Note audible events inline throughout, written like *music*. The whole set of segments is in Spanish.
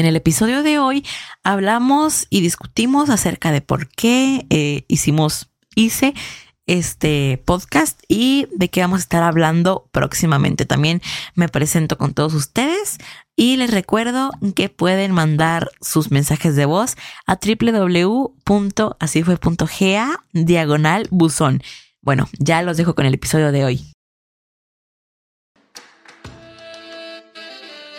En el episodio de hoy hablamos y discutimos acerca de por qué eh, hicimos, hice este podcast y de qué vamos a estar hablando próximamente. También me presento con todos ustedes y les recuerdo que pueden mandar sus mensajes de voz a www.asifue.ga diagonal buzón. Bueno, ya los dejo con el episodio de hoy.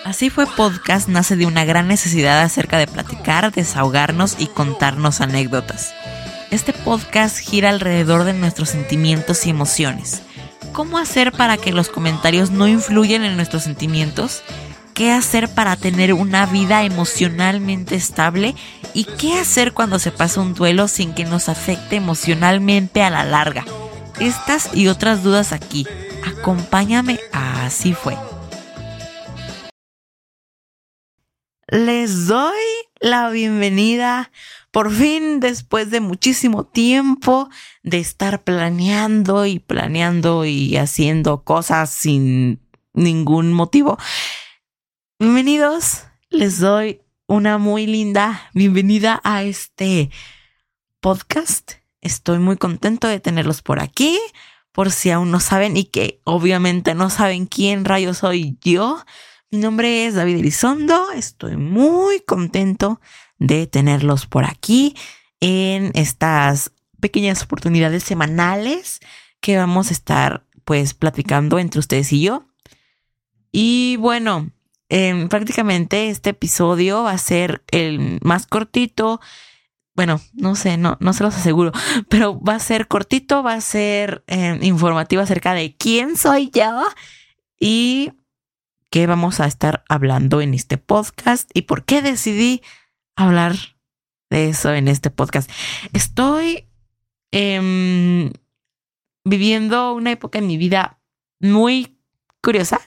Así fue podcast nace de una gran necesidad acerca de platicar, desahogarnos y contarnos anécdotas. Este podcast gira alrededor de nuestros sentimientos y emociones. ¿Cómo hacer para que los comentarios no influyan en nuestros sentimientos? ¿Qué hacer para tener una vida emocionalmente estable? ¿Y qué hacer cuando se pasa un duelo sin que nos afecte emocionalmente a la larga? Estas y otras dudas aquí. Acompáñame a Así fue. Les doy la bienvenida por fin después de muchísimo tiempo de estar planeando y planeando y haciendo cosas sin ningún motivo. Bienvenidos, les doy una muy linda bienvenida a este podcast. Estoy muy contento de tenerlos por aquí, por si aún no saben y que obviamente no saben quién rayo soy yo. Mi nombre es David Elizondo. Estoy muy contento de tenerlos por aquí en estas pequeñas oportunidades semanales que vamos a estar pues platicando entre ustedes y yo. Y bueno, em, prácticamente este episodio va a ser el más cortito. Bueno, no sé, no, no se los aseguro, *laughs* pero va a ser cortito, va a ser em, informativo acerca de quién soy yo y qué vamos a estar hablando en este podcast y por qué decidí hablar de eso en este podcast. Estoy em, viviendo una época en mi vida muy curiosa.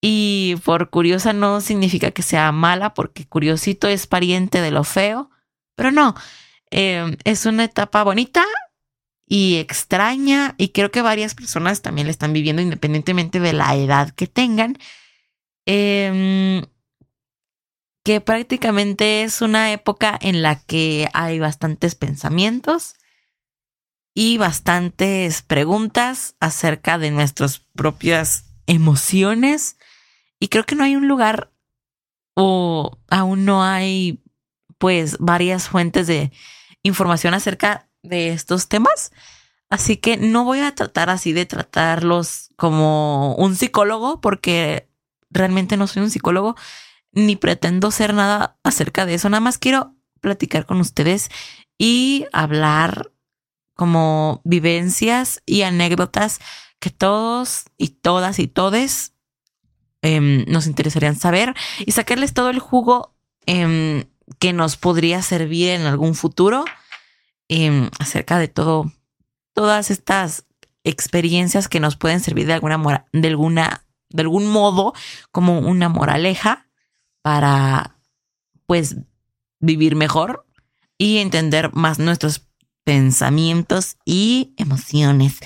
Y por curiosa no significa que sea mala, porque curiosito es pariente de lo feo, pero no, em, es una etapa bonita y extraña y creo que varias personas también la están viviendo independientemente de la edad que tengan. Em, que prácticamente es una época en la que hay bastantes pensamientos y bastantes preguntas acerca de nuestras propias emociones. Y creo que no hay un lugar o aún no hay pues varias fuentes de información acerca de estos temas. Así que no voy a tratar así de tratarlos como un psicólogo, porque realmente no soy un psicólogo, ni pretendo ser nada acerca de eso. Nada más quiero platicar con ustedes y hablar como vivencias y anécdotas que todos y todas y todes em, nos interesarían saber y sacarles todo el jugo em, que nos podría servir en algún futuro Em, acerca de todo, todas estas experiencias que nos pueden servir de alguna, de alguna, de algún modo como una moraleja para, pues, vivir mejor y entender más nuestros pensamientos y emociones.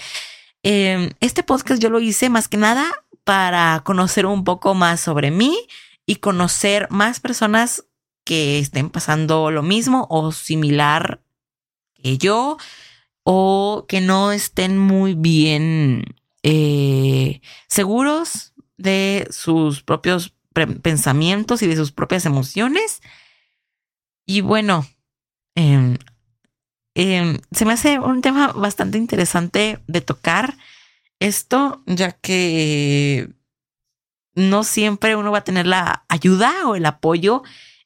Em, este podcast yo lo hice más que nada para conocer un poco más sobre mí y conocer más personas que estén pasando lo mismo o similar yo o que no estén muy bien eh, seguros de sus propios pensamientos y de sus propias emociones. Y bueno, em, em, se me hace un tema bastante interesante de tocar esto, ya que no siempre uno va a tener la ayuda o el apoyo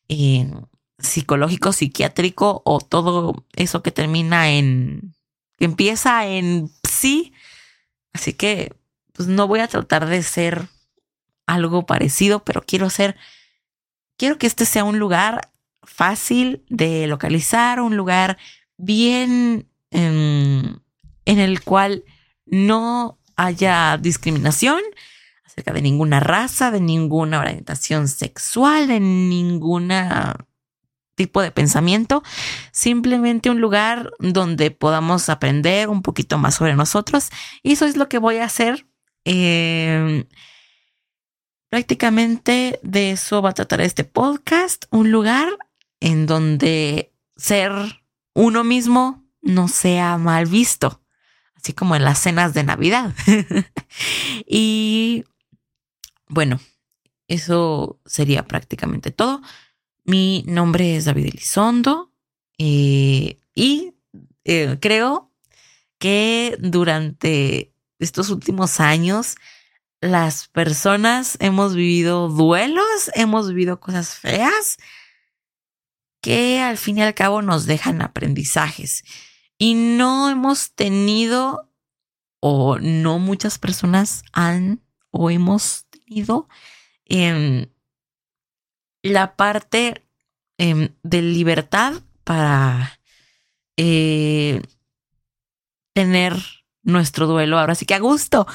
en psicológico, psiquiátrico o todo eso que termina en, que empieza en sí. Así que, pues no voy a tratar de ser algo parecido, pero quiero ser, quiero que este sea un lugar fácil de localizar, un lugar bien en, en el cual no haya discriminación acerca de ninguna raza, de ninguna orientación sexual, de ninguna tipo de pensamiento, simplemente un lugar donde podamos aprender un poquito más sobre nosotros. Y eso es lo que voy a hacer. Em, prácticamente de eso va a tratar este podcast, un lugar en donde ser uno mismo no sea mal visto, así como en las cenas de Navidad. *laughs* y bueno, eso sería prácticamente todo. Mi nombre es David Elizondo eh, y eh, creo que durante estos últimos años las personas hemos vivido duelos, hemos vivido cosas feas que al fin y al cabo nos dejan aprendizajes. Y no hemos tenido, o no muchas personas han o hemos tenido em, la parte em, de libertad para eh, tener nuestro duelo ahora sí que a gusto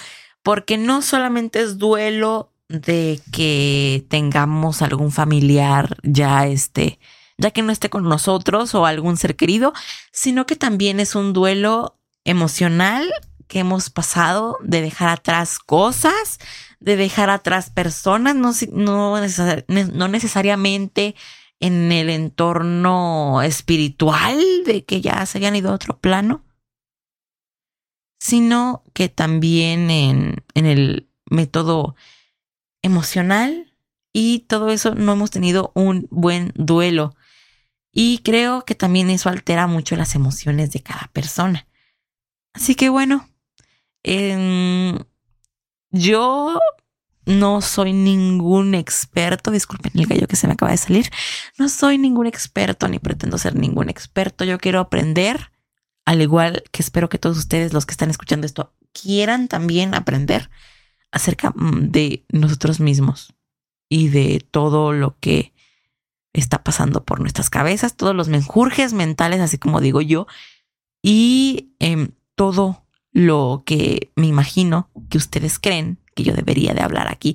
porque no solamente es duelo de que tengamos algún familiar ya este, ya que no esté con nosotros o algún ser querido, sino que también es un duelo emocional que hemos pasado de dejar atrás cosas, de dejar atrás personas, no, no, no necesariamente en el entorno espiritual, de que ya se hayan ido a otro plano, sino que también en, el método emocional y todo eso no hemos tenido un buen duelo. Y creo que también eso altera mucho las emociones de cada persona. Así que bueno, em, yo no soy ningún experto, disculpen el gallo que se me acaba de salir, no soy ningún experto ni pretendo ser ningún experto, yo quiero aprender al igual que espero que todos ustedes, los que están escuchando esto, quieran también aprender acerca mm, de nosotros mismos y de todo lo que está pasando por nuestras cabezas, todos los menjurjes mentales, así como digo yo, y em, todo lo que me imagino que ustedes creen que yo debería de hablar aquí.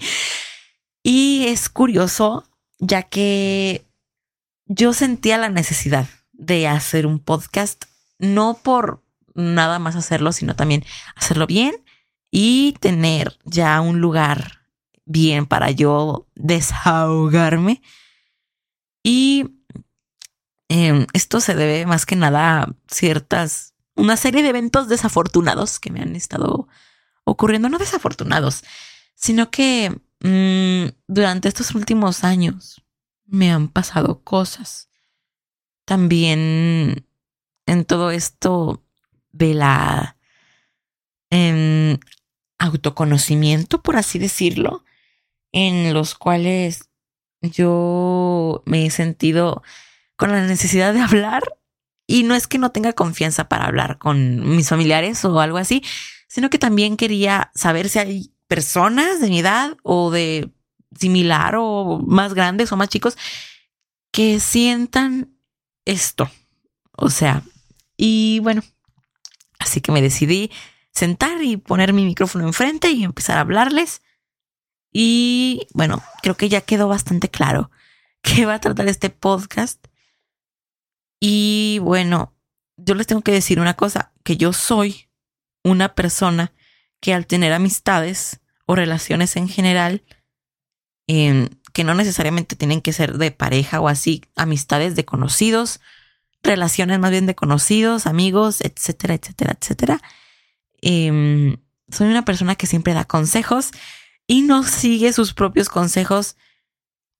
Y es curioso, ya que yo sentía la necesidad de hacer un podcast no por nada más hacerlo, sino también hacerlo bien y tener ya un lugar bien para yo desahogarme. Y em, esto se debe más que nada a ciertas, una serie de eventos desafortunados que me han estado ocurriendo, no desafortunados, sino que mm, durante estos últimos años me han pasado cosas. También en todo esto de la em, autoconocimiento, por así decirlo, en los cuales yo me he sentido con la necesidad de hablar y no es que no tenga confianza para hablar con mis familiares o algo así, sino que también quería saber si hay personas de mi edad o de similar o más grandes o más chicos que sientan esto. O sea, y bueno, así que me decidí sentar y poner mi micrófono enfrente y empezar a hablarles. Y bueno, creo que ya quedó bastante claro *laughs* que va a tratar este podcast. Y bueno, yo les tengo que decir una cosa, que yo soy una persona que al tener amistades o relaciones en general, em, que no necesariamente tienen que ser de pareja o así, amistades de conocidos relaciones más bien de conocidos, amigos, etcétera, etcétera, etcétera. Em, soy una persona que siempre da consejos y no sigue sus propios consejos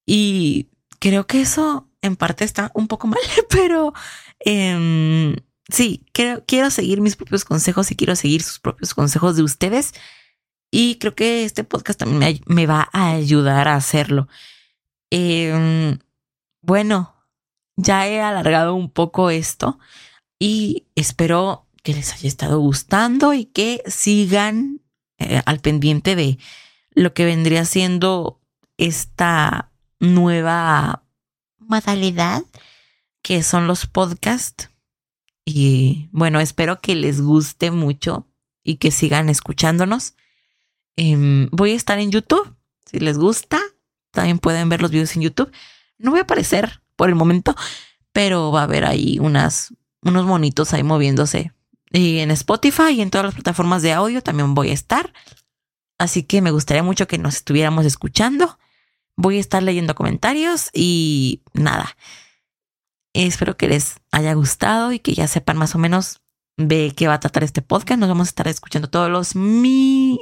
y creo que eso en parte está un poco mal, *laughs* pero em, sí, quiero, quiero seguir mis propios consejos y quiero seguir sus propios consejos de ustedes y creo que este podcast también me, va a ayudar a hacerlo. Em, bueno, ya he alargado un poco esto y espero que les haya estado gustando y que sigan eh, al pendiente de lo que vendría siendo esta nueva modalidad que son los podcasts. Y bueno, espero que les guste mucho y que sigan escuchándonos. Em, voy a estar en YouTube. Si les gusta, también pueden ver los videos en YouTube. No voy a aparecer por el momento, pero va a haber ahí unas, unos monitos ahí moviéndose. Y en Spotify y en todas las plataformas de audio también voy a estar. Así que me gustaría mucho que nos estuviéramos escuchando. Voy a estar leyendo comentarios y nada. Espero que les haya gustado y que ya sepan más o menos de qué va a tratar este podcast. Nos vamos a estar escuchando todos los mi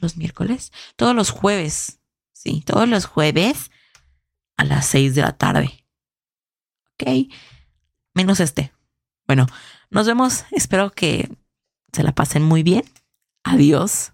los miércoles, todos los jueves. Sí, todos los jueves a las seis de la tarde. Ok, menos este. Bueno, nos vemos. Espero que se la pasen muy bien. Adiós.